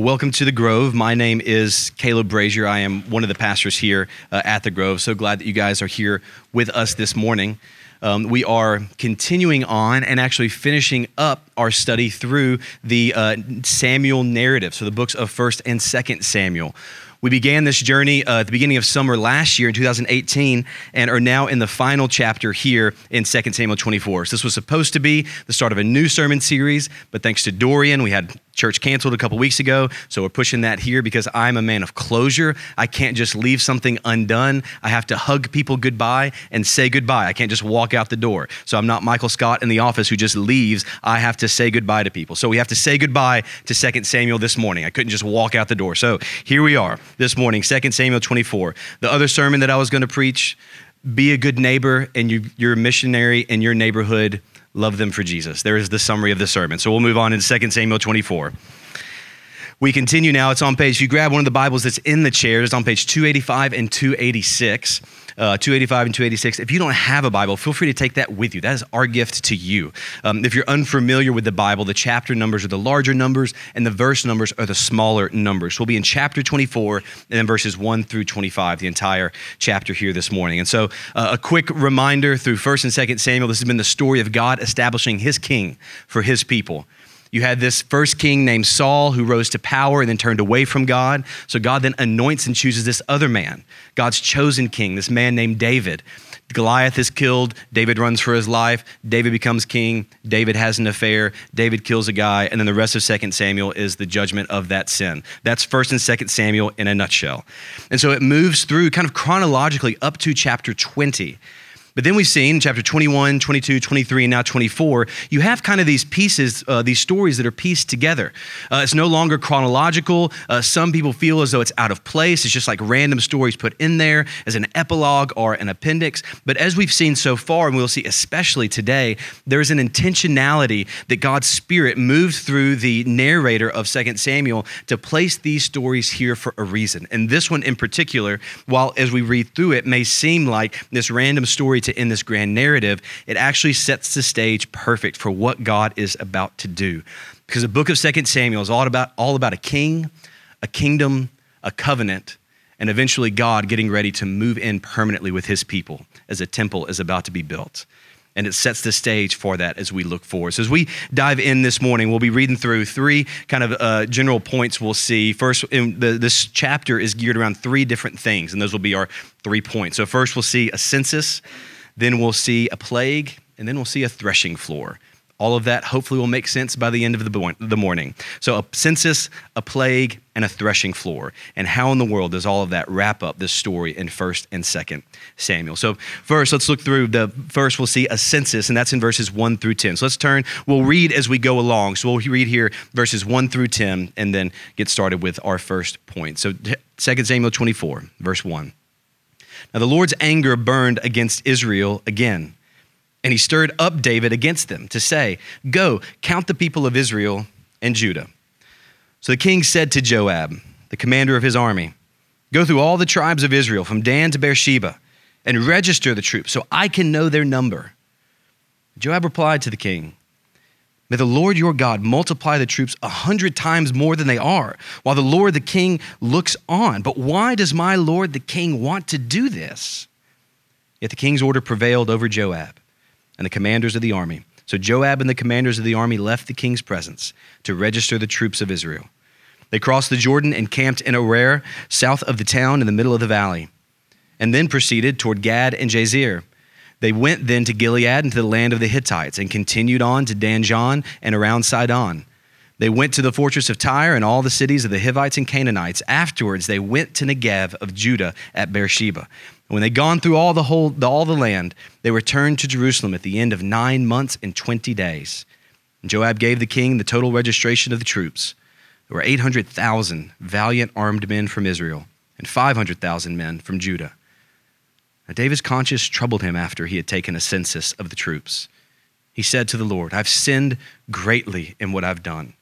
Welcome to the Grove. My name is Caleb Brazier. I am one of the pastors here uh, at the Grove. So glad that you guys are here with us this morning. Um, we are continuing on and actually finishing up our study through the uh, Samuel narrative, so the books of 1st and 2nd Samuel. We began this journey uh, at the beginning of summer last year in 2018 and are now in the final chapter here in 2 Samuel 24. So, this was supposed to be the start of a new sermon series, but thanks to Dorian, we had church canceled a couple weeks ago. So, we're pushing that here because I'm a man of closure. I can't just leave something undone. I have to hug people goodbye and say goodbye. I can't just walk out the door. So, I'm not Michael Scott in the office who just leaves. I have to say goodbye to people. So, we have to say goodbye to 2 Samuel this morning. I couldn't just walk out the door. So, here we are this morning, 2 Samuel 24. The other sermon that I was going to preach be a good neighbor and you, you're a missionary in your neighborhood. Love them for Jesus. There is the summary of the sermon. So we'll move on in 2 Samuel 24. We continue now. It's on page, if you grab one of the Bibles that's in the chair, it's on page 285 and 286 uh, 285 and 286. If you don't have a Bible, feel free to take that with you. That is our gift to you. Um, if you're unfamiliar with the Bible, the chapter numbers are the larger numbers and the verse numbers are the smaller numbers. We'll be in chapter 24 and then verses 1 through 25, the entire chapter here this morning. And so, uh, a quick reminder through 1st and 2nd Samuel this has been the story of God establishing his king for his people. You had this first king named Saul who rose to power and then turned away from God. So God then anoints and chooses this other man, God's chosen king, this man named David. Goliath is killed. David runs for his life. David becomes king. David has an affair. David kills a guy. And then the rest of 2 Samuel is the judgment of that sin. That's 1st and 2nd Samuel in a nutshell. And so it moves through kind of chronologically up to chapter 20. But then we've seen chapter 21, 22, 23, and now 24, you have kind of these pieces, uh, these stories that are pieced together. Uh, it's no longer chronological. Uh, some people feel as though it's out of place. It's just like random stories put in there as an epilogue or an appendix. But as we've seen so far, and we'll see especially today, there's an intentionality that God's Spirit moved through the narrator of 2 Samuel to place these stories here for a reason. And this one in particular, while as we read through it, may seem like this random story to end this grand narrative, it actually sets the stage perfect for what God is about to do. Because the book of Second Samuel is all about, all about a king, a kingdom, a covenant, and eventually God getting ready to move in permanently with his people as a temple is about to be built. And it sets the stage for that as we look forward. So, as we dive in this morning, we'll be reading through three kind of uh, general points we'll see. First, the, this chapter is geared around three different things, and those will be our three points. So, first, we'll see a census, then we'll see a plague, and then we'll see a threshing floor. All of that hopefully will make sense by the end of the morning. So, a census, a plague, and a threshing floor. And how in the world does all of that wrap up this story in 1st and 2nd Samuel? So, first, let's look through the first, we'll see a census, and that's in verses 1 through 10. So, let's turn, we'll read as we go along. So, we'll read here verses 1 through 10 and then get started with our first point. So, 2 Samuel 24, verse 1. Now the Lord's anger burned against Israel again, and he stirred up David against them to say, Go, count the people of Israel and Judah. So the king said to Joab, the commander of his army, Go through all the tribes of Israel from Dan to Beersheba and register the troops so I can know their number. Joab replied to the king, May the Lord your God multiply the troops a hundred times more than they are, while the Lord the king looks on. But why does my Lord the king want to do this? Yet the king's order prevailed over Joab and the commanders of the army. So Joab and the commanders of the army left the king's presence to register the troops of Israel. They crossed the Jordan and camped in Aroer, south of the town in the middle of the valley, and then proceeded toward Gad and Jazer. They went then to Gilead and to the land of the Hittites and continued on to Danjaan and around Sidon. They went to the fortress of Tyre and all the cities of the Hivites and Canaanites. Afterwards, they went to Negev of Judah at Beersheba. When they'd gone through all the whole all the land, they returned to Jerusalem at the end of nine months and twenty days. And Joab gave the king the total registration of the troops. There were eight hundred thousand valiant armed men from Israel and five hundred thousand men from Judah. Now, David's conscience troubled him after he had taken a census of the troops. He said to the Lord, I've sinned greatly in what I've done.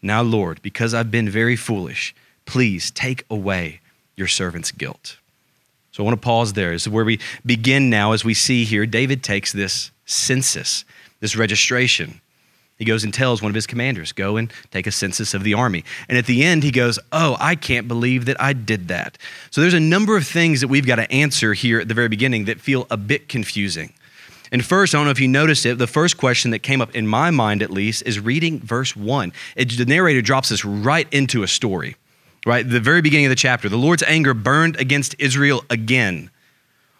Now, Lord, because I've been very foolish, please take away your servant's guilt. So I want to pause there. This is where we begin now as we see here David takes this census, this registration. He goes and tells one of his commanders, Go and take a census of the army. And at the end, he goes, Oh, I can't believe that I did that. So there's a number of things that we've got to answer here at the very beginning that feel a bit confusing. And first, I don't know if you noticed it, the first question that came up in my mind at least is reading verse one. It, the narrator drops us right into a story, right? The very beginning of the chapter. The Lord's anger burned against Israel again.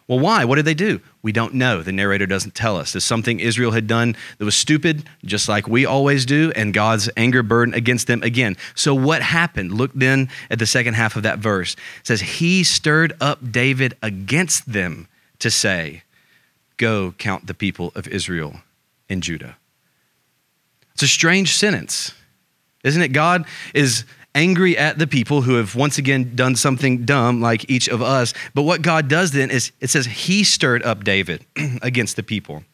Well, why? What did they do? We don't know. The narrator doesn't tell us. Is something Israel had done that was stupid, just like we always do, and God's anger burned against them again. So, what happened? Look then at the second half of that verse. It says, He stirred up David against them to say, Go count the people of Israel and Judah. It's a strange sentence, isn't it? God is angry at the people who have once again done something dumb like each of us. But what God does then is it says he stirred up David against the people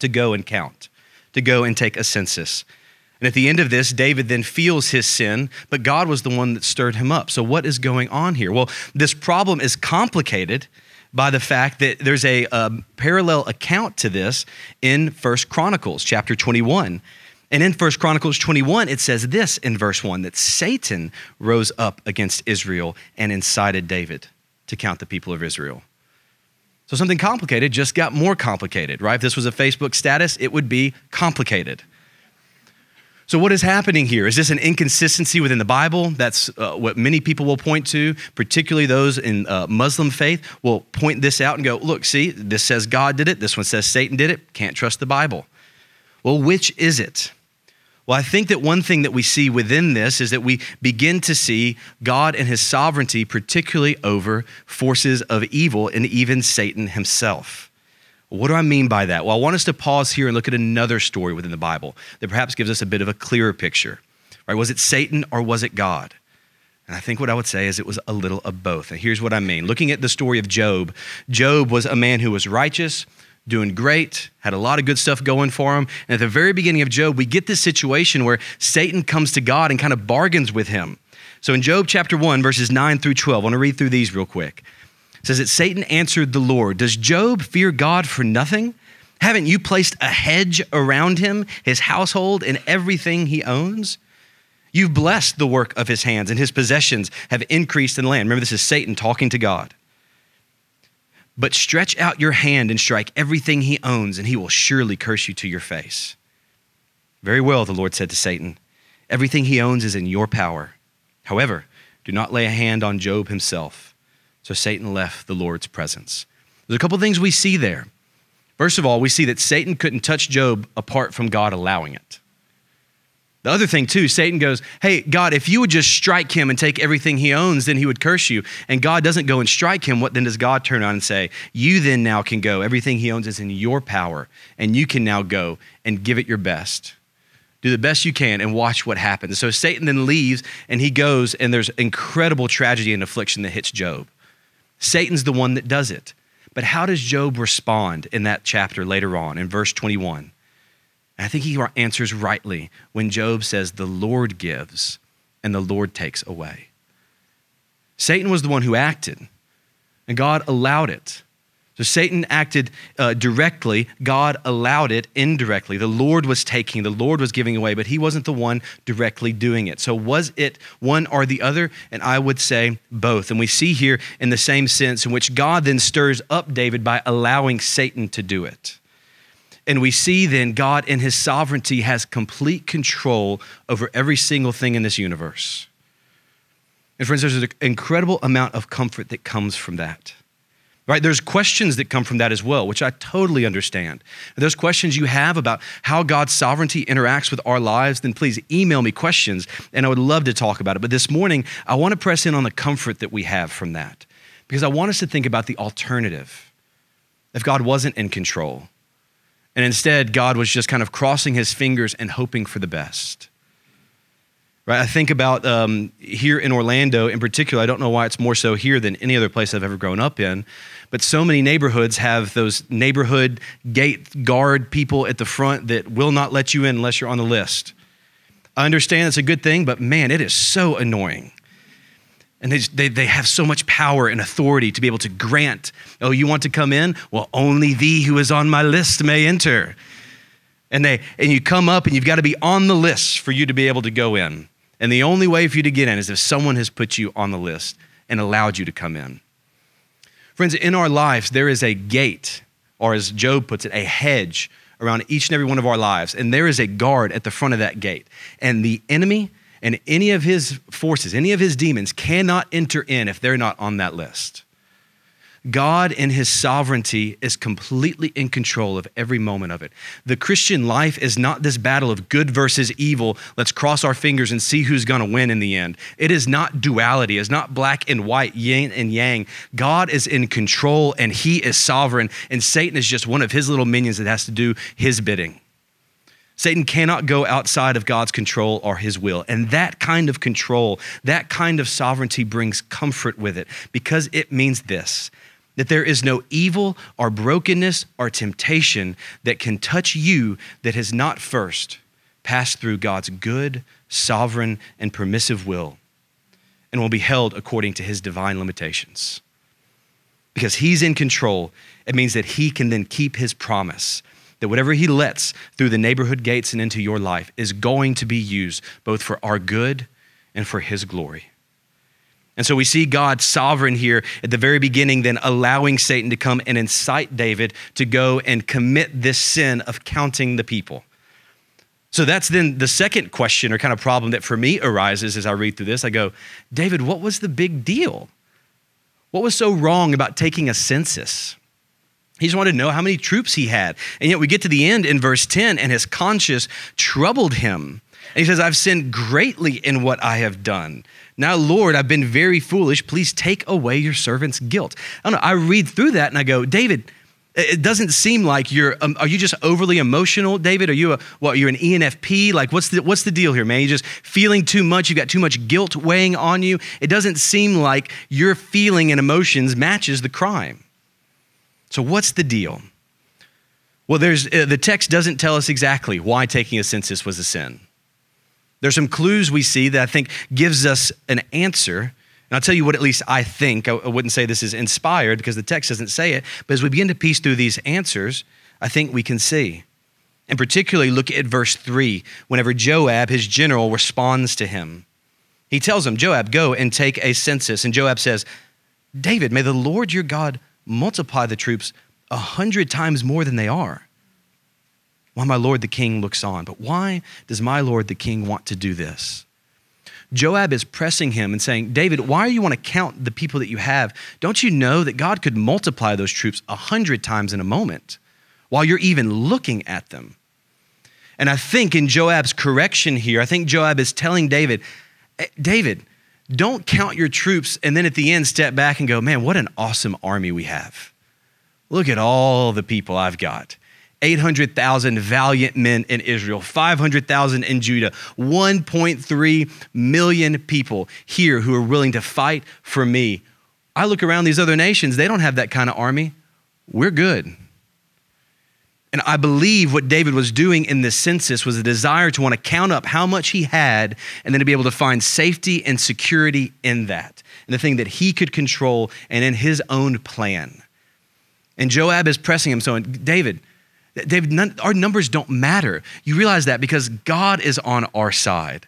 to go and count, to go and take a census. And at the end of this, David then feels his sin, but God was the one that stirred him up. So, what is going on here? Well, this problem is complicated by the fact that there's a, a parallel account to this in First Chronicles chapter 21. And in First Chronicles 21, it says this in verse 1 that Satan rose up against Israel and incited David to count the people of Israel. So something complicated just got more complicated, right? If this was a Facebook status, it would be complicated. So, what is happening here? Is this an inconsistency within the Bible? That's uh, what many people will point to, particularly those in uh, Muslim faith will point this out and go, look, see, this says God did it, this one says Satan did it, can't trust the Bible. Well, which is it? Well, I think that one thing that we see within this is that we begin to see God and his sovereignty, particularly over forces of evil and even Satan himself. What do I mean by that? Well, I want us to pause here and look at another story within the Bible that perhaps gives us a bit of a clearer picture. Right? Was it Satan or was it God? And I think what I would say is it was a little of both. And here's what I mean. Looking at the story of Job, Job was a man who was righteous, doing great, had a lot of good stuff going for him. And at the very beginning of Job, we get this situation where Satan comes to God and kind of bargains with him. So in Job chapter 1, verses 9 through 12, I want to read through these real quick. It says that Satan answered the Lord, Does Job fear God for nothing? Haven't you placed a hedge around him, his household, and everything he owns? You've blessed the work of his hands, and his possessions have increased in land. Remember, this is Satan talking to God. But stretch out your hand and strike everything he owns, and he will surely curse you to your face. Very well, the Lord said to Satan, everything he owns is in your power. However, do not lay a hand on Job himself. So Satan left the Lord's presence. There's a couple things we see there. First of all, we see that Satan couldn't touch Job apart from God allowing it. The other thing, too, Satan goes, Hey, God, if you would just strike him and take everything he owns, then he would curse you. And God doesn't go and strike him. What then does God turn on and say? You then now can go. Everything he owns is in your power, and you can now go and give it your best. Do the best you can and watch what happens. So Satan then leaves and he goes, and there's incredible tragedy and affliction that hits Job. Satan's the one that does it. But how does Job respond in that chapter later on in verse 21? And I think he answers rightly when Job says, The Lord gives and the Lord takes away. Satan was the one who acted, and God allowed it. So Satan acted uh, directly, God allowed it indirectly. The Lord was taking, the Lord was giving away, but he wasn't the one directly doing it. So was it one or the other? And I would say both. And we see here in the same sense in which God then stirs up David by allowing Satan to do it. And we see then God in his sovereignty has complete control over every single thing in this universe. And friends, there's an incredible amount of comfort that comes from that. Right? There's questions that come from that as well, which I totally understand. If there's questions you have about how God's sovereignty interacts with our lives, then please email me questions and I would love to talk about it. But this morning, I want to press in on the comfort that we have from that because I want us to think about the alternative. If God wasn't in control, and instead, God was just kind of crossing his fingers and hoping for the best. Right? I think about um, here in Orlando in particular, I don't know why it's more so here than any other place I've ever grown up in, but so many neighborhoods have those neighborhood gate guard people at the front that will not let you in unless you're on the list. I understand it's a good thing, but man, it is so annoying. And they, they, they have so much power and authority to be able to grant, oh, you want to come in? Well, only thee who is on my list may enter. And, they, and you come up and you've got to be on the list for you to be able to go in. And the only way for you to get in is if someone has put you on the list and allowed you to come in. Friends, in our lives, there is a gate, or as Job puts it, a hedge around each and every one of our lives. And there is a guard at the front of that gate. And the enemy and any of his forces, any of his demons cannot enter in if they're not on that list. God, in his sovereignty, is completely in control of every moment of it. The Christian life is not this battle of good versus evil. Let's cross our fingers and see who's going to win in the end. It is not duality, it's not black and white, yin and yang. God is in control and he is sovereign, and Satan is just one of his little minions that has to do his bidding. Satan cannot go outside of God's control or his will. And that kind of control, that kind of sovereignty brings comfort with it because it means this that there is no evil or brokenness or temptation that can touch you that has not first passed through God's good, sovereign, and permissive will and will be held according to his divine limitations. Because he's in control, it means that he can then keep his promise that whatever he lets through the neighborhood gates and into your life is going to be used both for our good and for his glory. And so we see God sovereign here at the very beginning, then allowing Satan to come and incite David to go and commit this sin of counting the people. So that's then the second question or kind of problem that for me arises as I read through this. I go, David, what was the big deal? What was so wrong about taking a census? He just wanted to know how many troops he had. And yet we get to the end in verse 10, and his conscience troubled him. And he says, I've sinned greatly in what I have done. Now, Lord, I've been very foolish. Please take away your servant's guilt. I don't know. I read through that and I go, David, it doesn't seem like you're um, are you just overly emotional david are you a what you're an enfp like what's the what's the deal here man you're just feeling too much you've got too much guilt weighing on you it doesn't seem like your feeling and emotions matches the crime so what's the deal well there's uh, the text doesn't tell us exactly why taking a census was a sin there's some clues we see that I think gives us an answer. And I'll tell you what, at least I think. I wouldn't say this is inspired because the text doesn't say it. But as we begin to piece through these answers, I think we can see. And particularly look at verse 3, whenever Joab, his general, responds to him. He tells him, Joab, go and take a census. And Joab says, David, may the Lord your God multiply the troops a hundred times more than they are why my lord the king looks on. But why does my lord the king want to do this? Joab is pressing him and saying, David, why do you want to count the people that you have? Don't you know that God could multiply those troops a hundred times in a moment while you're even looking at them? And I think in Joab's correction here, I think Joab is telling David, eh, David, don't count your troops and then at the end step back and go, man, what an awesome army we have. Look at all the people I've got. 800,000 valiant men in Israel, 500,000 in Judah, 1.3 million people here who are willing to fight for me. I look around these other nations, they don't have that kind of army. We're good. And I believe what David was doing in this census was a desire to want to count up how much he had and then to be able to find safety and security in that, and the thing that he could control and in his own plan. And Joab is pressing him. So, David, David, none, our numbers don't matter. You realize that because God is on our side.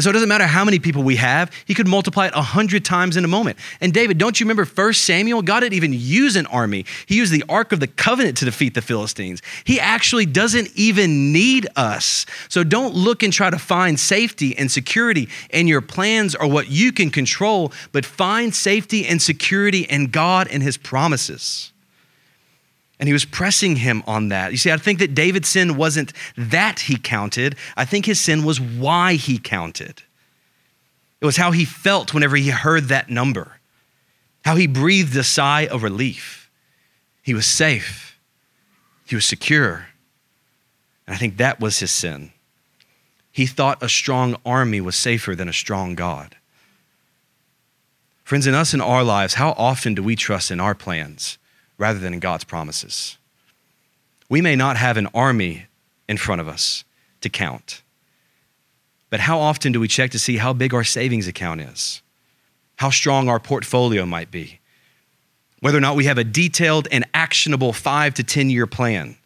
And so it doesn't matter how many people we have, he could multiply it a hundred times in a moment. And David, don't you remember First Samuel? God didn't even use an army. He used the Ark of the Covenant to defeat the Philistines. He actually doesn't even need us. So don't look and try to find safety and security in your plans or what you can control, but find safety and security in God and his promises. And he was pressing him on that. You see, I think that David's sin wasn't that he counted, I think his sin was why he counted. It was how he felt whenever he heard that number, how he breathed a sigh of relief. He was safe, he was secure. And I think that was his sin. He thought a strong army was safer than a strong God. Friends, in us in our lives, how often do we trust in our plans? Rather than in God's promises. We may not have an army in front of us to count, but how often do we check to see how big our savings account is? How strong our portfolio might be? Whether or not we have a detailed and actionable five to 10 year plan?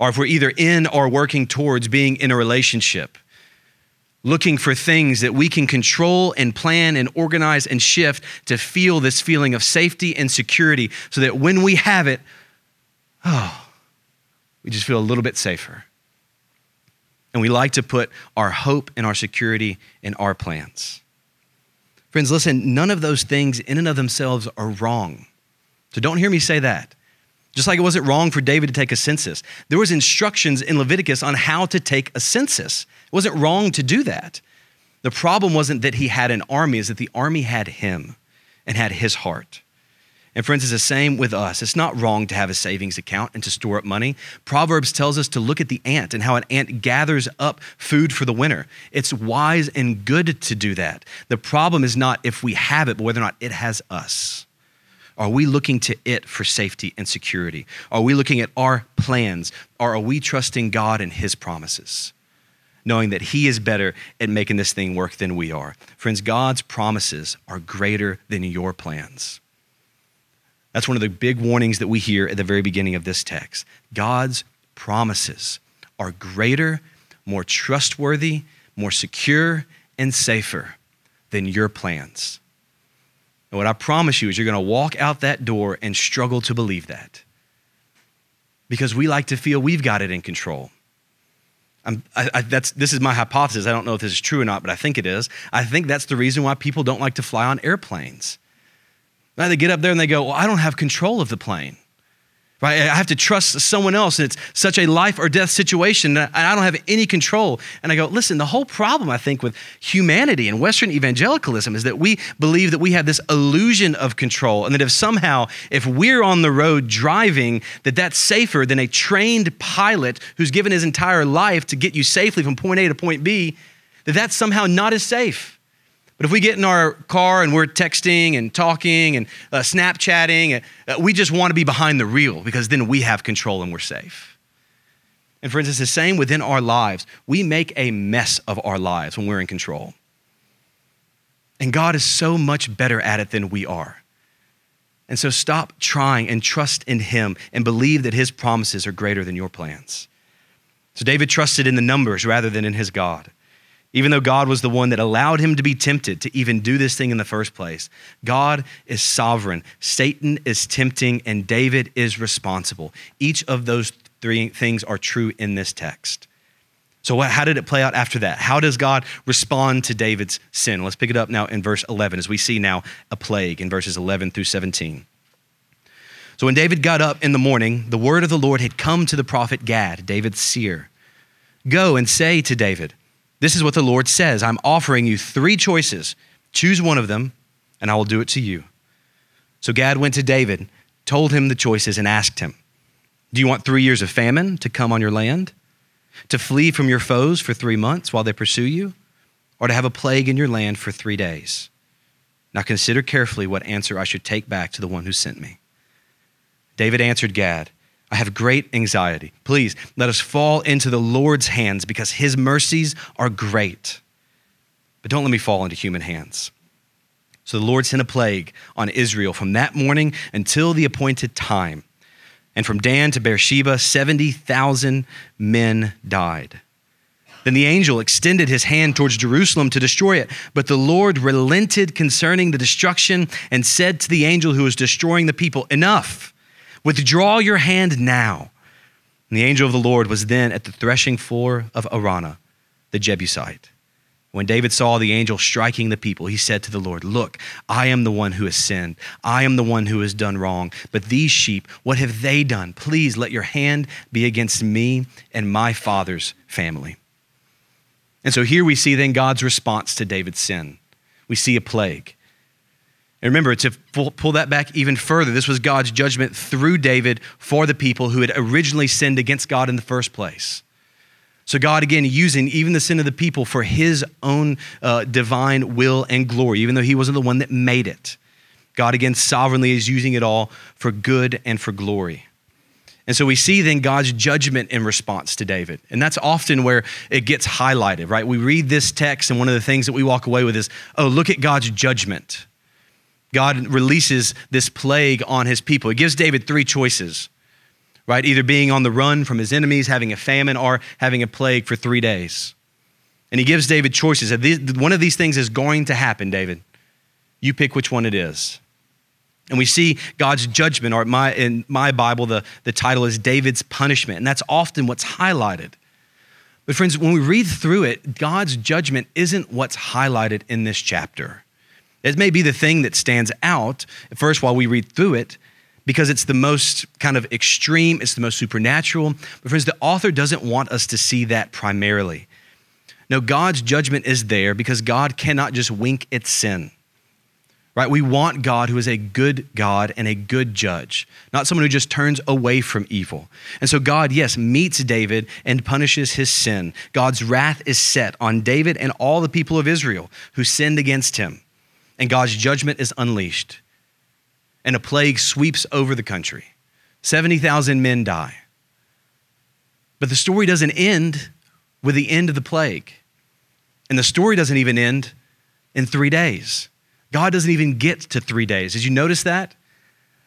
or if we're either in or working towards being in a relationship, looking for things that we can control and plan and organize and shift to feel this feeling of safety and security so that when we have it, oh, we just feel a little bit safer. And we like to put our hope and our security in our plans. Friends, listen, none of those things in and of themselves are wrong. So don't hear me say that. Just like it wasn't wrong for David to take a census. There was instructions in Leviticus on how to take a census. It wasn't wrong to do that. The problem wasn't that he had an army, is that the army had him and had his heart. And friends, it's the same with us. It's not wrong to have a savings account and to store up money. Proverbs tells us to look at the ant and how an ant gathers up food for the winter. It's wise and good to do that. The problem is not if we have it, but whether or not it has us. Are we looking to it for safety and security? Are we looking at our plans? Or are we trusting God and His promises? Knowing that He is better at making this thing work than we are. Friends, God's promises are greater than your plans. That's one of the big warnings that we hear at the very beginning of this text. God's promises are greater, more trustworthy, more secure, and safer than your plans. And what I promise you is you're going to walk out that door and struggle to believe that. Because we like to feel we've got it in control. I, I, that's, this is my hypothesis. I don't know if this is true or not, but I think it is. I think that's the reason why people don't like to fly on airplanes now they get up there and they go, Well, I don't have control of the plane. Right? I have to trust someone else, and it's such a life or death situation, and I don't have any control. And I go, listen, the whole problem, I think, with humanity and Western evangelicalism is that we believe that we have this illusion of control, and that if somehow, if we're on the road driving, that that's safer than a trained pilot who's given his entire life to get you safely from point A to point B, that that's somehow not as safe. But if we get in our car and we're texting and talking and uh, Snapchatting, uh, we just want to be behind the wheel because then we have control and we're safe. And friends, it's the same within our lives. We make a mess of our lives when we're in control. And God is so much better at it than we are. And so stop trying and trust in Him and believe that His promises are greater than your plans. So David trusted in the numbers rather than in his God. Even though God was the one that allowed him to be tempted to even do this thing in the first place, God is sovereign. Satan is tempting, and David is responsible. Each of those three things are true in this text. So, what, how did it play out after that? How does God respond to David's sin? Let's pick it up now in verse 11 as we see now a plague in verses 11 through 17. So, when David got up in the morning, the word of the Lord had come to the prophet Gad, David's seer. Go and say to David, this is what the Lord says I'm offering you three choices. Choose one of them, and I will do it to you. So Gad went to David, told him the choices, and asked him, Do you want three years of famine to come on your land? To flee from your foes for three months while they pursue you? Or to have a plague in your land for three days? Now consider carefully what answer I should take back to the one who sent me. David answered Gad, I have great anxiety. Please let us fall into the Lord's hands because his mercies are great. But don't let me fall into human hands. So the Lord sent a plague on Israel from that morning until the appointed time. And from Dan to Beersheba, 70,000 men died. Then the angel extended his hand towards Jerusalem to destroy it. But the Lord relented concerning the destruction and said to the angel who was destroying the people, Enough Withdraw your hand now. And the angel of the Lord was then at the threshing floor of Araunah, the Jebusite. When David saw the angel striking the people, he said to the Lord, Look, I am the one who has sinned. I am the one who has done wrong. But these sheep, what have they done? Please let your hand be against me and my father's family. And so here we see then God's response to David's sin. We see a plague. And remember, to pull that back even further, this was God's judgment through David for the people who had originally sinned against God in the first place. So, God, again, using even the sin of the people for his own uh, divine will and glory, even though he wasn't the one that made it. God, again, sovereignly is using it all for good and for glory. And so we see then God's judgment in response to David. And that's often where it gets highlighted, right? We read this text, and one of the things that we walk away with is, oh, look at God's judgment. God releases this plague on his people. He gives David three choices. right? Either being on the run from his enemies, having a famine, or having a plague for three days. And he gives David choices. One of these things is going to happen, David. You pick which one it is. And we see God's judgment, or my, in my Bible, the, the title is David's punishment. And that's often what's highlighted. But, friends, when we read through it, God's judgment isn't what's highlighted in this chapter. It may be the thing that stands out first while we read through it because it's the most kind of extreme, it's the most supernatural. But, friends, the author doesn't want us to see that primarily. No, God's judgment is there because God cannot just wink at sin. Right? We want God who is a good God and a good judge, not someone who just turns away from evil. And so God, yes, meets David and punishes his sin. God's wrath is set on David and all the people of Israel who sinned against him. And God's judgment is unleashed. And a plague sweeps over the country. 70,000 men die. But the story doesn't end with the end of the plague. And the story doesn't even end in three days. God doesn't even get to three days. Did you notice that?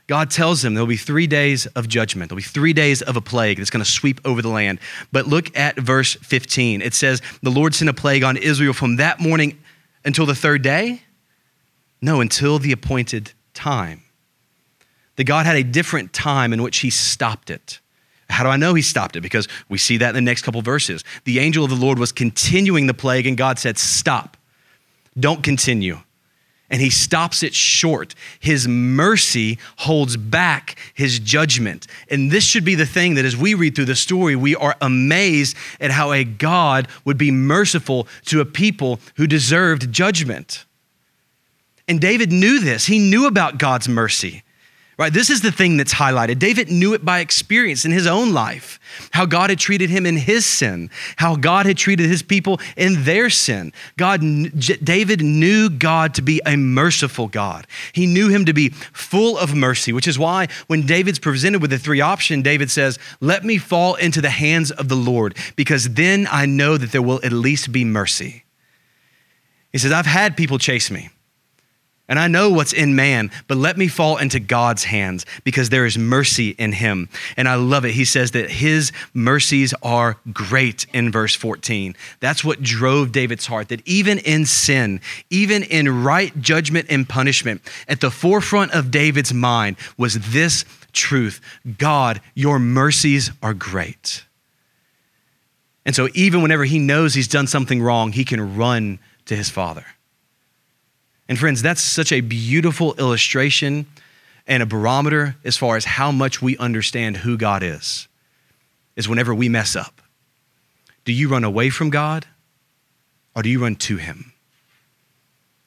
God tells them there'll be three days of judgment. There'll be three days of a plague that's going to sweep over the land. But look at verse 15. It says, The Lord sent a plague on Israel from that morning until the third day? No, until the appointed time. That God had a different time in which He stopped it. How do I know he stopped it? Because we see that in the next couple verses. The angel of the Lord was continuing the plague, and God said, Stop, don't continue. And he stops it short. His mercy holds back his judgment. And this should be the thing that as we read through the story, we are amazed at how a God would be merciful to a people who deserved judgment. And David knew this. He knew about God's mercy. Right? This is the thing that's highlighted. David knew it by experience in his own life, how God had treated him in his sin, how God had treated his people in their sin. God David knew God to be a merciful God. He knew him to be full of mercy, which is why when David's presented with the three option, David says, "Let me fall into the hands of the Lord, because then I know that there will at least be mercy." He says, "I've had people chase me. And I know what's in man, but let me fall into God's hands because there is mercy in him. And I love it. He says that his mercies are great in verse 14. That's what drove David's heart, that even in sin, even in right judgment and punishment, at the forefront of David's mind was this truth God, your mercies are great. And so even whenever he knows he's done something wrong, he can run to his father. And friends, that's such a beautiful illustration and a barometer as far as how much we understand who God is, is whenever we mess up. Do you run away from God or do you run to Him?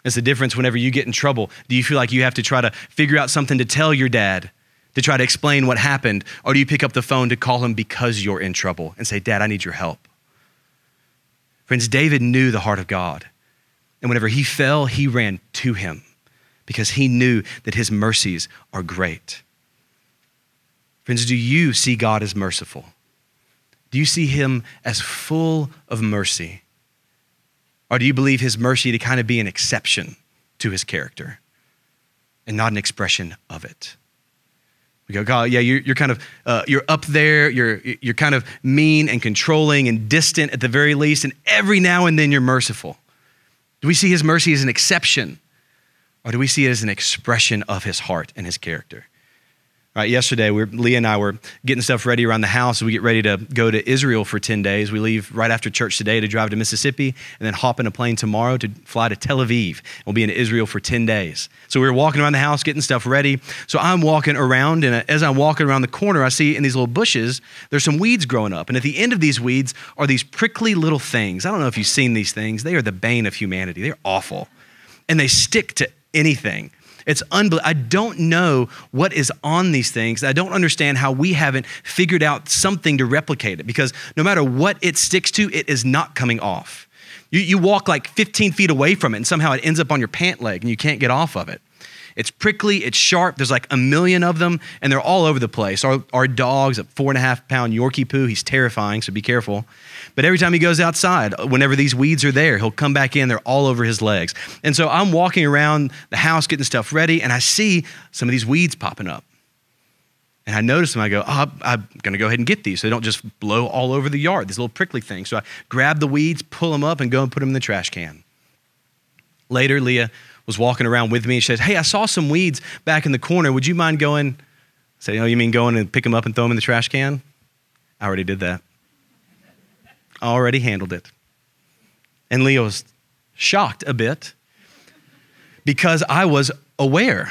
It's the difference whenever you get in trouble. Do you feel like you have to try to figure out something to tell your dad to try to explain what happened? Or do you pick up the phone to call him because you're in trouble and say, Dad, I need your help? Friends, David knew the heart of God. And whenever he fell, he ran to him because he knew that his mercies are great. Friends, do you see God as merciful? Do you see him as full of mercy? Or do you believe his mercy to kind of be an exception to his character and not an expression of it? We go, God, yeah, you're, you're kind of, uh, you're up there, you're, you're kind of mean and controlling and distant at the very least, and every now and then you're merciful. Do we see his mercy as an exception? Or do we see it as an expression of his heart and his character? Right, yesterday, we Leah and I were getting stuff ready around the house. We get ready to go to Israel for 10 days. We leave right after church today to drive to Mississippi and then hop in a plane tomorrow to fly to Tel Aviv. We'll be in Israel for 10 days. So we were walking around the house, getting stuff ready. So I'm walking around, and as I'm walking around the corner, I see in these little bushes, there's some weeds growing up. And at the end of these weeds are these prickly little things. I don't know if you've seen these things, they are the bane of humanity. They're awful. And they stick to anything. It's unbelievable. I don't know what is on these things. I don't understand how we haven't figured out something to replicate it because no matter what it sticks to, it is not coming off. You, you walk like 15 feet away from it and somehow it ends up on your pant leg and you can't get off of it. It's prickly, it's sharp. There's like a million of them, and they're all over the place. Our, our dog's a four and a half pound Yorkie poo. He's terrifying, so be careful. But every time he goes outside, uh, whenever these weeds are there, he'll come back in. They're all over his legs. And so I'm walking around the house getting stuff ready, and I see some of these weeds popping up. And I notice them. I go, oh, I'm going to go ahead and get these so they don't just blow all over the yard, these little prickly things. So I grab the weeds, pull them up, and go and put them in the trash can. Later, Leah was walking around with me and she says, Hey, I saw some weeds back in the corner. Would you mind going? I said, Oh, you mean going and pick them up and throw them in the trash can? I already did that. I already handled it. And Leah was shocked a bit because I was aware.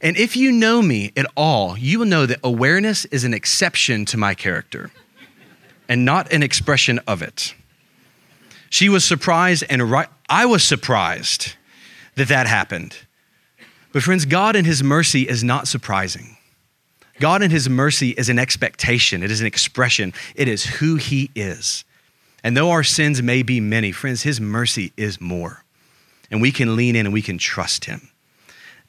And if you know me at all, you will know that awareness is an exception to my character and not an expression of it. She was surprised, and right, I was surprised that that happened. But, friends, God in His mercy is not surprising. God in His mercy is an expectation, it is an expression, it is who He is. And though our sins may be many, friends, His mercy is more. And we can lean in and we can trust Him.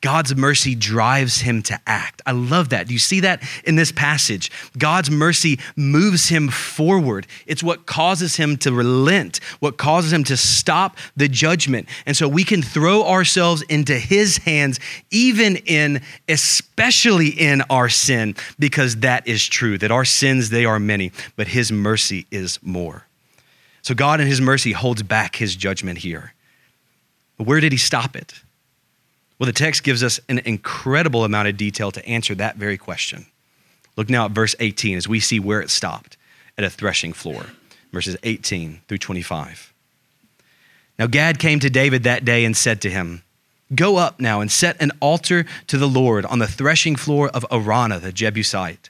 God's mercy drives him to act. I love that. Do you see that in this passage? God's mercy moves him forward. It's what causes him to relent, what causes him to stop the judgment. And so we can throw ourselves into his hands, even in, especially in our sin, because that is true, that our sins, they are many, but his mercy is more. So God in his mercy holds back his judgment here. But where did he stop it? Well, the text gives us an incredible amount of detail to answer that very question. Look now at verse 18 as we see where it stopped at a threshing floor, verses 18 through 25. Now, Gad came to David that day and said to him, Go up now and set an altar to the Lord on the threshing floor of Araunah the Jebusite.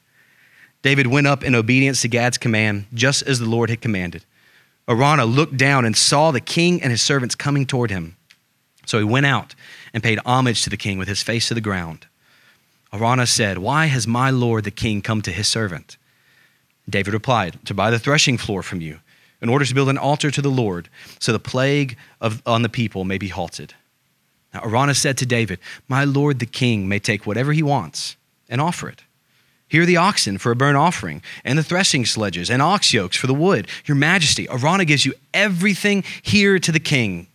David went up in obedience to Gad's command, just as the Lord had commanded. Araunah looked down and saw the king and his servants coming toward him. So he went out and paid homage to the king with his face to the ground. Araunah said, Why has my lord the king come to his servant? David replied, To buy the threshing floor from you, in order to build an altar to the Lord, so the plague of, on the people may be halted. Now Araunah said to David, My lord the king may take whatever he wants and offer it. Here are the oxen for a burnt offering, and the threshing sledges, and ox yokes for the wood. Your majesty, Araunah gives you everything here to the king.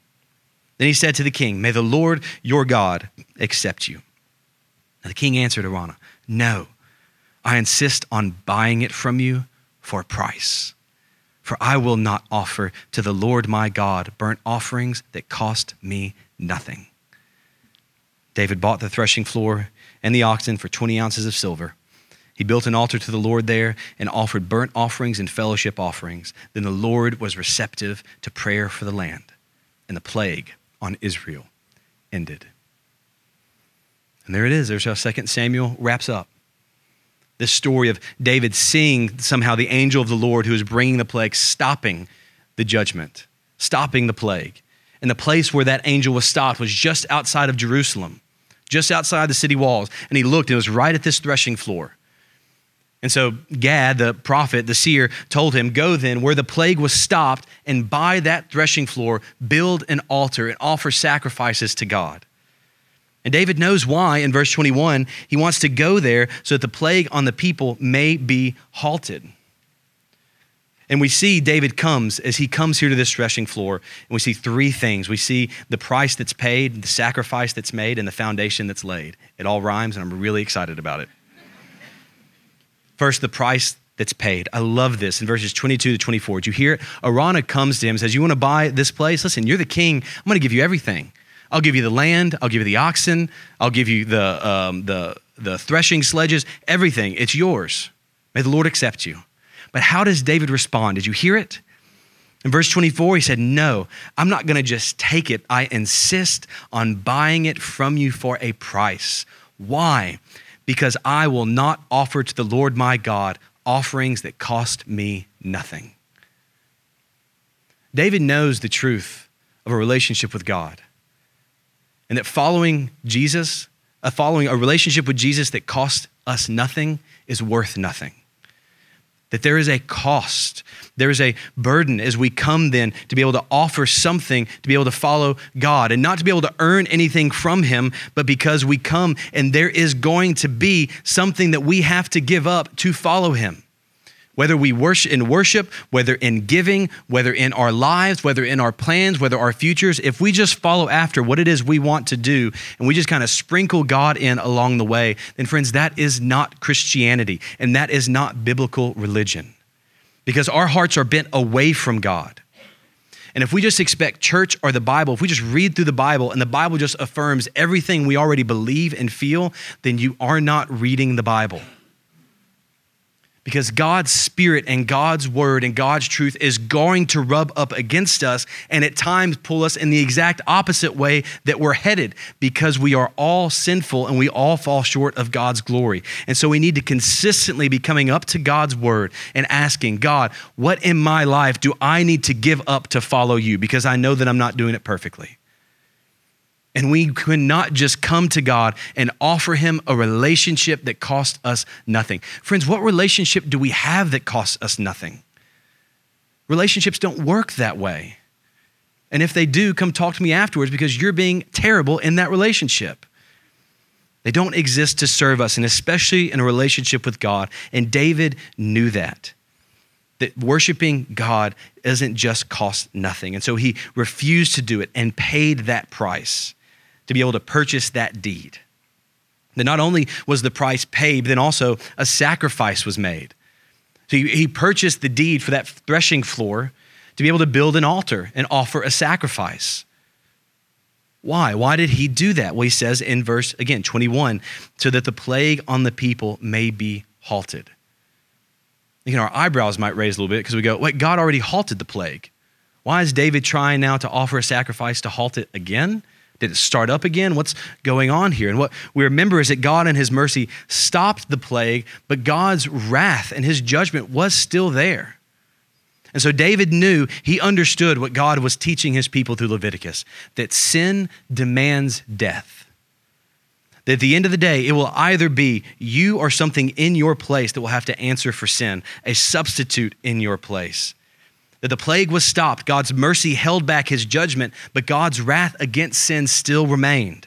Then he said to the king, May the Lord your God accept you. And the king answered Araunah, No, I insist on buying it from you for a price. For I will not offer to the Lord my God burnt offerings that cost me nothing. David bought the threshing floor and the oxen for 20 ounces of silver. He built an altar to the Lord there and offered burnt offerings and fellowship offerings. Then the Lord was receptive to prayer for the land, and the plague on Israel ended. And there it is. There's how 2 Samuel wraps up. This story of David seeing somehow the angel of the Lord who is bringing the plague, stopping the judgment, stopping the plague. And the place where that angel was stopped was just outside of Jerusalem, just outside the city walls. And he looked, and it was right at this threshing floor. And so Gad, the prophet, the seer, told him, Go then where the plague was stopped, and by that threshing floor, build an altar and offer sacrifices to God. And David knows why in verse 21 he wants to go there so that the plague on the people may be halted. And we see David comes as he comes here to this threshing floor, and we see three things. We see the price that's paid, the sacrifice that's made, and the foundation that's laid. It all rhymes, and I'm really excited about it. First, the price that's paid. I love this in verses 22 to 24. Did you hear it? Araunah comes to him and says, You want to buy this place? Listen, you're the king. I'm going to give you everything. I'll give you the land. I'll give you the oxen. I'll give you the, um, the, the threshing sledges, everything. It's yours. May the Lord accept you. But how does David respond? Did you hear it? In verse 24, he said, No, I'm not going to just take it. I insist on buying it from you for a price. Why? Because I will not offer to the Lord my God offerings that cost me nothing. David knows the truth of a relationship with God and that following Jesus, uh, following a relationship with Jesus that costs us nothing is worth nothing that there is a cost, there is a burden as we come then to be able to offer something to be able to follow God and not to be able to earn anything from Him, but because we come and there is going to be something that we have to give up to follow Him. Whether we worship in worship, whether in giving, whether in our lives, whether in our plans, whether our futures, if we just follow after what it is we want to do and we just kind of sprinkle God in along the way, then friends, that is not Christianity and that is not biblical religion. Because our hearts are bent away from God. And if we just expect church or the Bible, if we just read through the Bible and the Bible just affirms everything we already believe and feel, then you are not reading the Bible because God's Spirit and God's Word and God's truth is going to rub up against us and at times pull us in the exact opposite way that we're headed because we are all sinful and we all fall short of God's glory. And so we need to consistently be coming up to God's Word and asking, God, what in my life do I need to give up to follow you? Because I know that I'm not doing it perfectly. And we cannot just come to God and offer Him a relationship that costs us nothing. Friends, what relationship do we have that costs us nothing? Relationships don't work that way. And if they do, come talk to me afterwards because you're being terrible in that relationship. They don't exist to serve us, and especially in a relationship with God. And David knew that. That worshiping God doesn't just cost nothing. And so he refused to do it and paid that price to be able to purchase that deed. That not only was the price paid, but then also a sacrifice was made. So he, he purchased the deed for that threshing floor to be able to build an altar and offer a sacrifice. Why? Why did he do that? Well, he says in verse, again, 21, so that the plague on the people may be halted. You know, our eyebrows might raise a little bit because we go, wait, God already halted the plague. Why is David trying now to offer a sacrifice to halt it again? Did it start up again? What's going on here? And what we remember is that God and his mercy stopped the plague, but God's wrath and his judgment was still there. And so David knew, he understood what God was teaching his people through Leviticus that sin demands death. That at the end of the day, it will either be you or something in your place that will have to answer for sin, a substitute in your place that the plague was stopped. God's mercy held back his judgment, but God's wrath against sin still remained.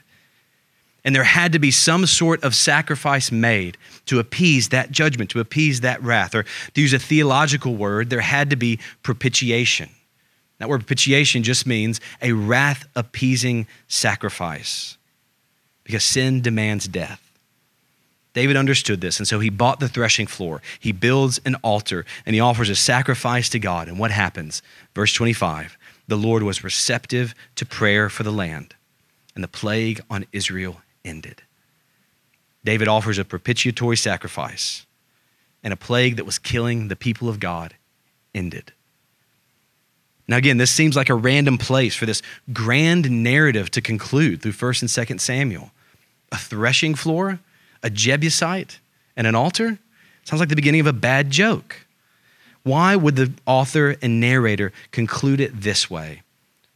And there had to be some sort of sacrifice made to appease that judgment, to appease that wrath. Or to use a theological word, there had to be propitiation. That word propitiation just means a wrath appeasing sacrifice because sin demands death. David understood this, and so he bought the threshing floor. He builds an altar, and he offers a sacrifice to God. And what happens? Verse 25 The Lord was receptive to prayer for the land, and the plague on Israel ended. David offers a propitiatory sacrifice, and a plague that was killing the people of God ended. Now, again, this seems like a random place for this grand narrative to conclude through 1st and 2nd Samuel. A threshing floor a Jebusite, and an altar? Sounds like the beginning of a bad joke. Why would the author and narrator conclude it this way?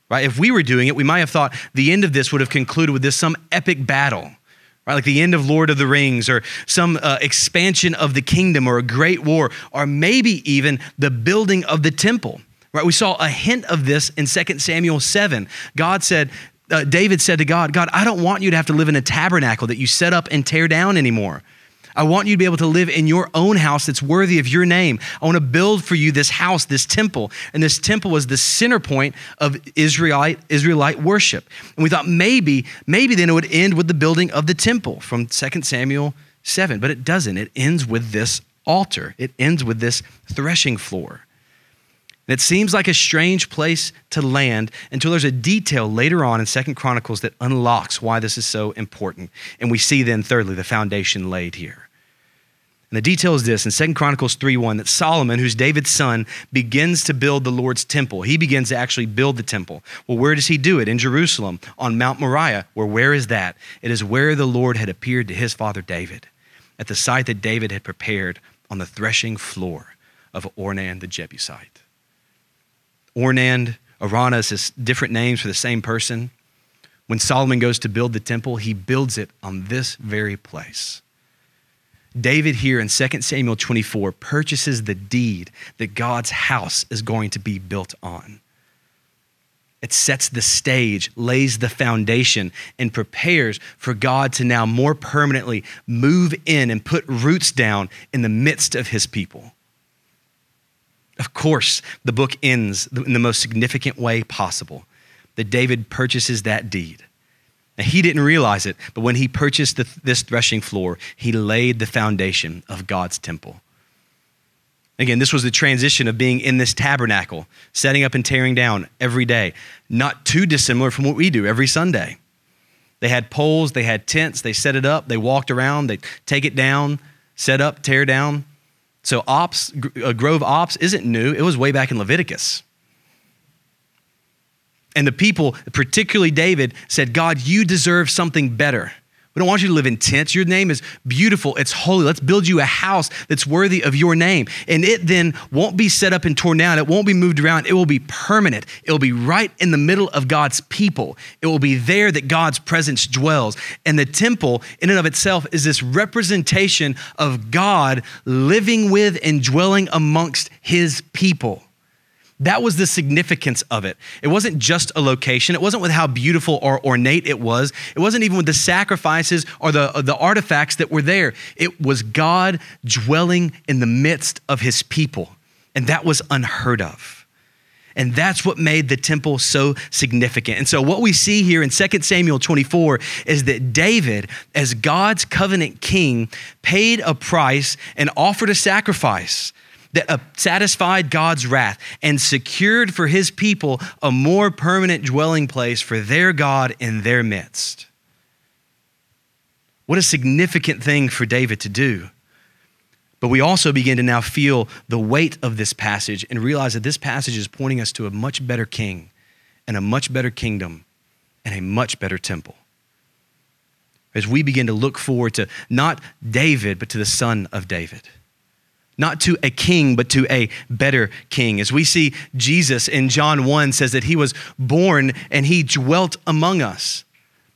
Right? If we were doing it, we might have thought the end of this would have concluded with this some epic battle. Right, like the end of Lord of the Rings, or some uh, expansion of the kingdom, or a great war, or maybe even the building of the temple. Right, we saw a hint of this in 2 Samuel 7. God said, uh, David said to God, God, I don't want you to have to live in a tabernacle that you set up and tear down anymore. I want you to be able to live in your own house that's worthy of your name. I want to build for you this house, this temple. And this temple was the center point of Israelite, Israelite worship. And we thought maybe, maybe then it would end with the building of the temple from 2 Samuel 7. But it doesn't. It ends with this altar, it ends with this threshing floor. And it seems like a strange place to land until there's a detail later on in Second Chronicles that unlocks why this is so important. And we see then, thirdly, the foundation laid here. And the detail is this in Second Chronicles 3:1 that Solomon, who's David's son, begins to build the Lord's temple. He begins to actually build the temple. Well, where does he do it? In Jerusalem, on Mount Moriah. Where where is that? It is where the Lord had appeared to his father David, at the site that David had prepared on the threshing floor of Ornan the Jebusite. Ornan, Araunah is different names for the same person. When Solomon goes to build the temple, he builds it on this very place. David here in 2 Samuel 24 purchases the deed that God's house is going to be built on. It sets the stage, lays the foundation, and prepares for God to now more permanently move in and put roots down in the midst of his people. Of course, the book ends in the most significant way possible that David purchases that deed. Now, he didn't realize it, but when he purchased the, this threshing floor, he laid the foundation of God's temple. Again, this was the transition of being in this tabernacle, setting up and tearing down every day, not too dissimilar from what we do every Sunday. They had poles, they had tents, they set it up, they walked around, they take it down, set up, tear down. So ops, uh, Grove Ops isn't new. It was way back in Leviticus. And the people, particularly David, said, God, you deserve something better. We don't want you to live in tents. Your name is beautiful. It's holy. Let's build you a house that's worthy of your name. And it then won't be set up and torn down. It won't be moved around. It will be permanent. It will be right in the middle of God's people. It will be there that God's presence dwells. And the temple, in and of itself, is this representation of God living with and dwelling amongst his people. That was the significance of it. It wasn't just a location. It wasn't with how beautiful or ornate it was. It wasn't even with the sacrifices or the, the artifacts that were there. It was God dwelling in the midst of his people. And that was unheard of. And that's what made the temple so significant. And so, what we see here in 2 Samuel 24 is that David, as God's covenant king, paid a price and offered a sacrifice that uh, satisfied God's wrath and secured for his people a more permanent dwelling place for their God in their midst. What a significant thing for David to do. But we also begin to now feel the weight of this passage and realize that this passage is pointing us to a much better king and a much better kingdom and a much better temple. As we begin to look forward to not David, but to the son of David not to a king, but to a better king. As we see Jesus in John 1 says that he was born and he dwelt among us.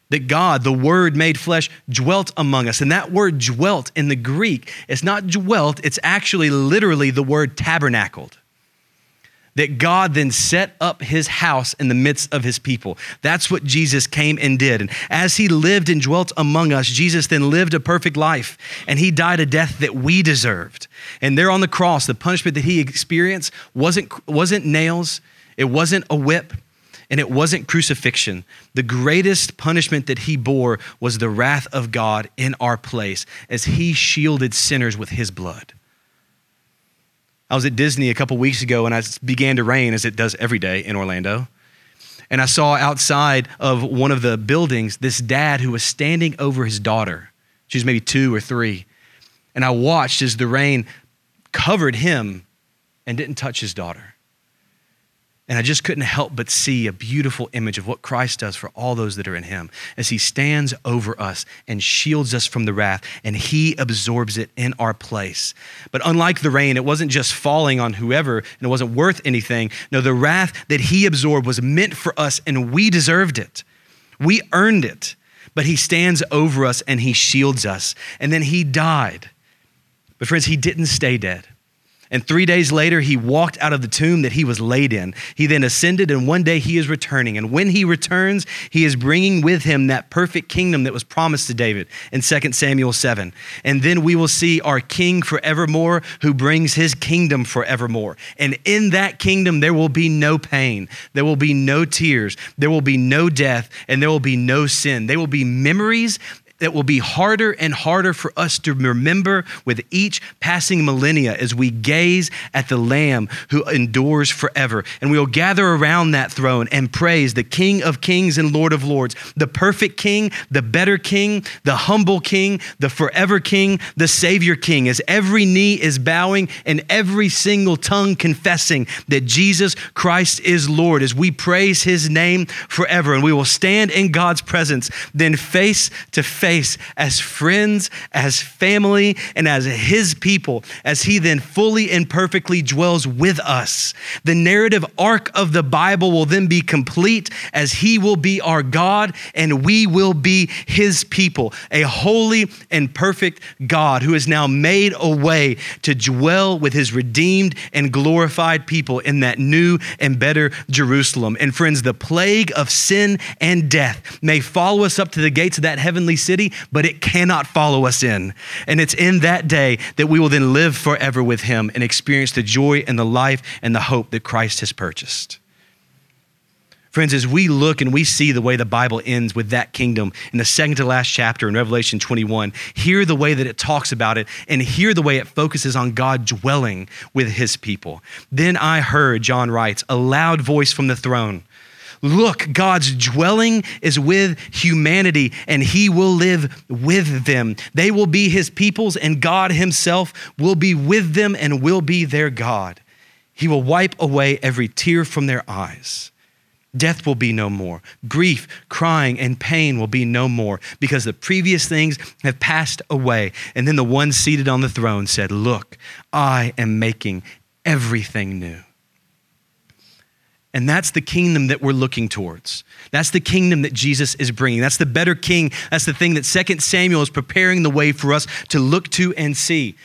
That God, the Word made flesh, dwelt among us. And that word dwelt in the Greek, it's not dwelt, it's actually literally the word tabernacled that God then set up his house in the midst of his people. That's what Jesus came and did. And as he lived and dwelt among us, Jesus then lived a perfect life and he died a death that we deserved. And there on the cross, the punishment that he experienced wasn't, wasn't nails, it wasn't a whip, and it wasn't crucifixion. The greatest punishment that he bore was the wrath of God in our place as he shielded sinners with his blood. I was at Disney a couple weeks ago and it began to rain as it does every day in Orlando. And I saw outside of one of the buildings this dad who was standing over his daughter. She was maybe two or three. And I watched as the rain covered him and didn't touch his daughter. And I just couldn't help but see a beautiful image of what Christ does for all those that are in him as he stands over us and shields us from the wrath and he absorbs it in our place. But unlike the rain, it wasn't just falling on whoever and it wasn't worth anything. No, the wrath that he absorbed was meant for us and we deserved it. We earned it. But he stands over us and he shields us. And then he died. But friends, he didn't stay dead. And three days later, he walked out of the tomb that he was laid in. He then ascended, and one day he is returning. And when he returns, he is bringing with him that perfect kingdom that was promised to David in 2 Samuel 7. And then we will see our king forevermore who brings his kingdom forevermore. And in that kingdom, there will be no pain, there will be no tears, there will be no death, and there will be no sin. They will be memories that will be harder and harder for us to remember with each passing millennia as we gaze at the Lamb who endures forever. And we will gather around that throne and praise the King of Kings and Lord of Lords, the perfect King, the better King, the humble King, the forever King, the Savior King, as every knee is bowing and every single tongue confessing that Jesus Christ is Lord, as we praise his name forever. And we will stand in God's presence, then face to face as friends, as family, and as His people, as He then fully and perfectly dwells with us. The narrative arc of the Bible will then be complete as He will be our God and we will be His people, a holy and perfect God who has now made a way to dwell with His redeemed and glorified people in that new and better Jerusalem. And friends, the plague of sin and death may follow us up to the gates of that heavenly city city, but it cannot follow us in. And it's in that day that we will then live forever with him and experience the joy and the life and the hope that Christ has purchased. Friends, as we look and we see the way the Bible ends with that kingdom in the second to last chapter in Revelation 21, hear the way that it talks about it and hear the way it focuses on God dwelling with his people. Then I heard, John writes, a loud voice from the throne. Look, God's dwelling is with humanity, and He will live with them. They will be His peoples, and God Himself will be with them and will be their God. He will wipe away every tear from their eyes. Death will be no more. Grief, crying, and pain will be no more because the previous things have passed away. And then the one seated on the throne said, Look, I am making everything new. And that's the kingdom that we're looking towards. That's the kingdom that Jesus is bringing. That's the better king. That's the thing that 2 Samuel is preparing the way for us to look to and see.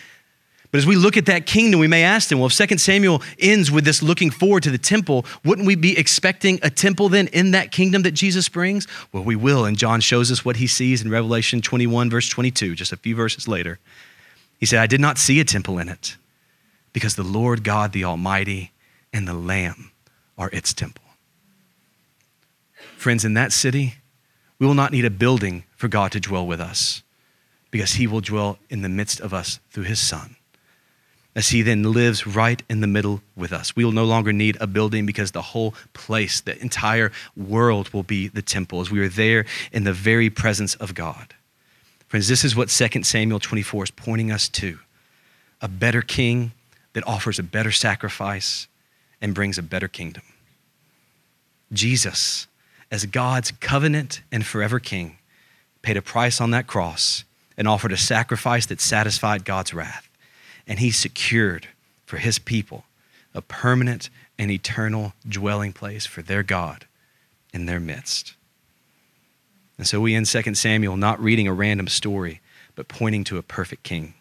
But as we look at that kingdom, we may ask them, well, if 2 Samuel ends with this looking forward to the temple, wouldn't we be expecting a temple then in that kingdom that Jesus brings? Well, we will. And John shows us what he sees in Revelation 21, verse 22, just a few verses later. He said, I did not see a temple in it because the Lord God, the Almighty, and the Lamb are its temple. Friends, in that city, we will not need a building for God to dwell with us because he will dwell in the midst of us through his Son as he then lives right in the middle with us. We will no longer need a building because the whole place, the entire world will be the temple as we are there in the very presence of God. Friends, this is what 2 Samuel 24 is pointing us to a better king that offers a better sacrifice and brings a better kingdom. Jesus, as God's covenant and forever king, paid a price on that cross and offered a sacrifice that satisfied God's wrath and he secured for his people a permanent and eternal dwelling place for their God in their midst. And so we end 2 Samuel not reading a random story, but pointing to a perfect king,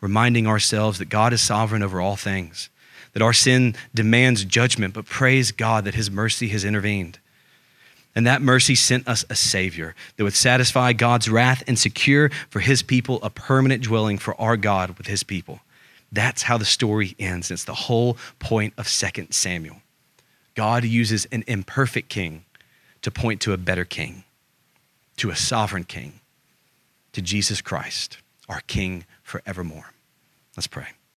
reminding ourselves that God is sovereign over all things, that our sin demands judgment, but praise God that his mercy has intervened. And that mercy sent us a Savior that would satisfy God's wrath and secure for His people a permanent dwelling for our God with His people. That's how the story ends. It's the whole point of 2 Samuel. God uses an imperfect king to point to a better king, to a sovereign king, to Jesus Christ, our King forevermore. Let's pray.